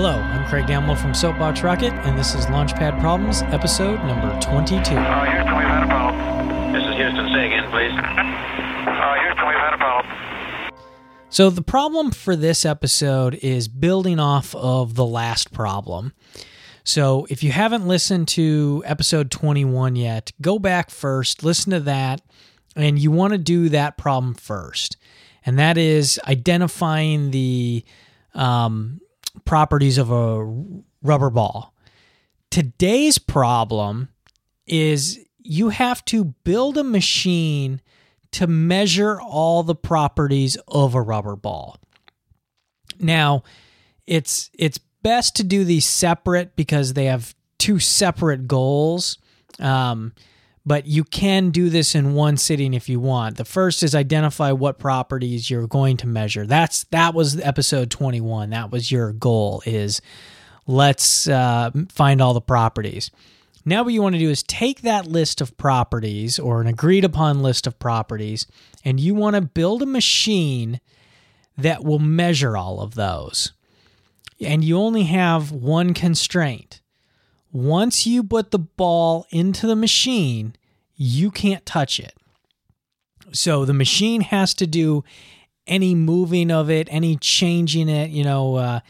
Hello, I'm Craig Damwell from Soapbox Rocket, and this is Launchpad Problems, episode number 22. Uh, Houston, we've had a problem. This is Houston. Say again, please. Uh, Houston, we've had a problem. So, the problem for this episode is building off of the last problem. So, if you haven't listened to episode 21 yet, go back first, listen to that, and you want to do that problem first. And that is identifying the um, properties of a rubber ball. Today's problem is you have to build a machine to measure all the properties of a rubber ball. Now, it's it's best to do these separate because they have two separate goals. Um, but you can do this in one sitting if you want. The first is identify what properties you're going to measure. That's that was episode 21. That was your goal is let's uh, find all the properties. Now what you want to do is take that list of properties or an agreed upon list of properties and you want to build a machine that will measure all of those. And you only have one constraint. Once you put the ball into the machine, you can't touch it. So the machine has to do any moving of it, any changing it. You know, uh,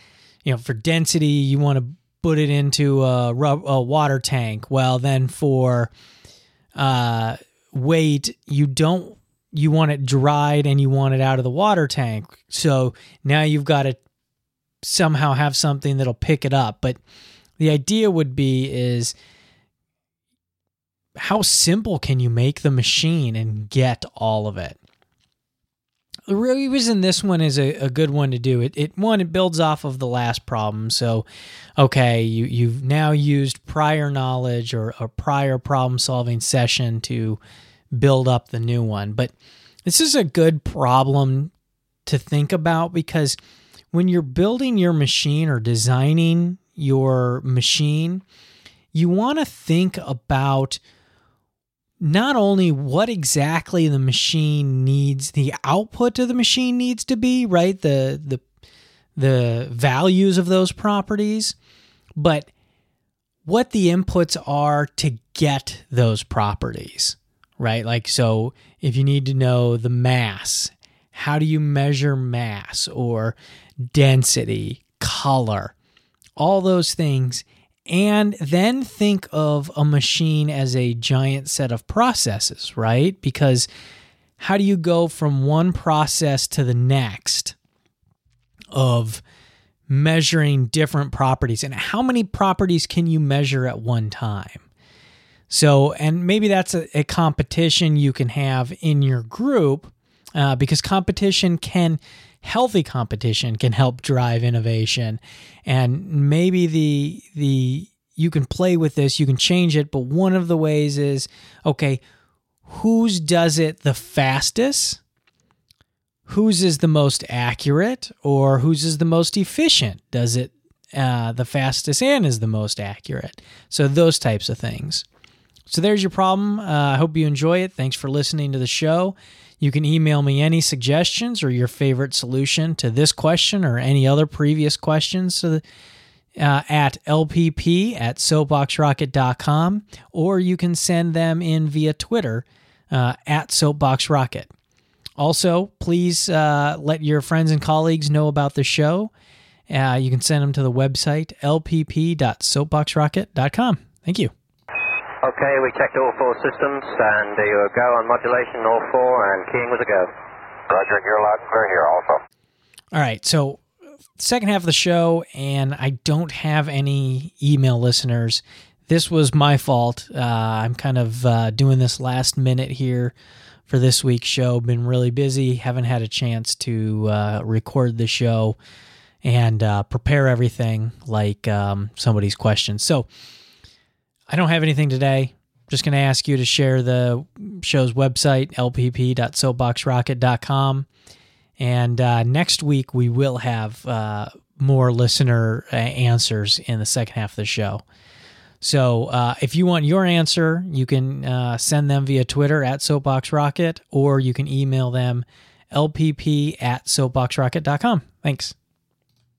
you know, for density, you want to put it into a, a water tank. Well, then for uh, weight, you don't. You want it dried and you want it out of the water tank. So now you've got to somehow have something that'll pick it up. But the idea would be is how simple can you make the machine and get all of it? The reason this one is a, a good one to do it, it one it builds off of the last problem. So, okay, you you've now used prior knowledge or a prior problem solving session to build up the new one. But this is a good problem to think about because when you're building your machine or designing your machine, you want to think about not only what exactly the machine needs, the output of the machine needs to be, right? The the the values of those properties, but what the inputs are to get those properties, right? Like so if you need to know the mass, how do you measure mass or density, color, all those things and then think of a machine as a giant set of processes, right? Because how do you go from one process to the next of measuring different properties? And how many properties can you measure at one time? So, and maybe that's a, a competition you can have in your group uh, because competition can healthy competition can help drive innovation. And maybe the the you can play with this you can change it but one of the ways is okay whose does it the fastest? Whose is the most accurate? Or whose is the most efficient? Does it uh, the fastest and is the most accurate? So those types of things. So there's your problem. Uh, i hope you enjoy it. Thanks for listening to the show you can email me any suggestions or your favorite solution to this question or any other previous questions so uh, at lpp at soapboxrocket.com, or you can send them in via Twitter uh, at soapboxrocket. Also, please uh, let your friends and colleagues know about the show. Uh, you can send them to the website lpp.soapboxrocket.com. Thank you. Okay, we checked all four systems, and uh, you go on modulation, all four, and keying was a go. Roger, you're loud and clear here also. All right, so second half of the show, and I don't have any email listeners. This was my fault. Uh, I'm kind of uh, doing this last minute here for this week's show. Been really busy, haven't had a chance to uh, record the show and uh, prepare everything like um, somebody's questions. So I don't have anything today. Just going to ask you to share the show's website, lpp.soapboxrocket.com. And uh, next week, we will have uh, more listener uh, answers in the second half of the show. So uh, if you want your answer, you can uh, send them via Twitter at soapboxrocket, or you can email them lpp at soapboxrocket.com. Thanks.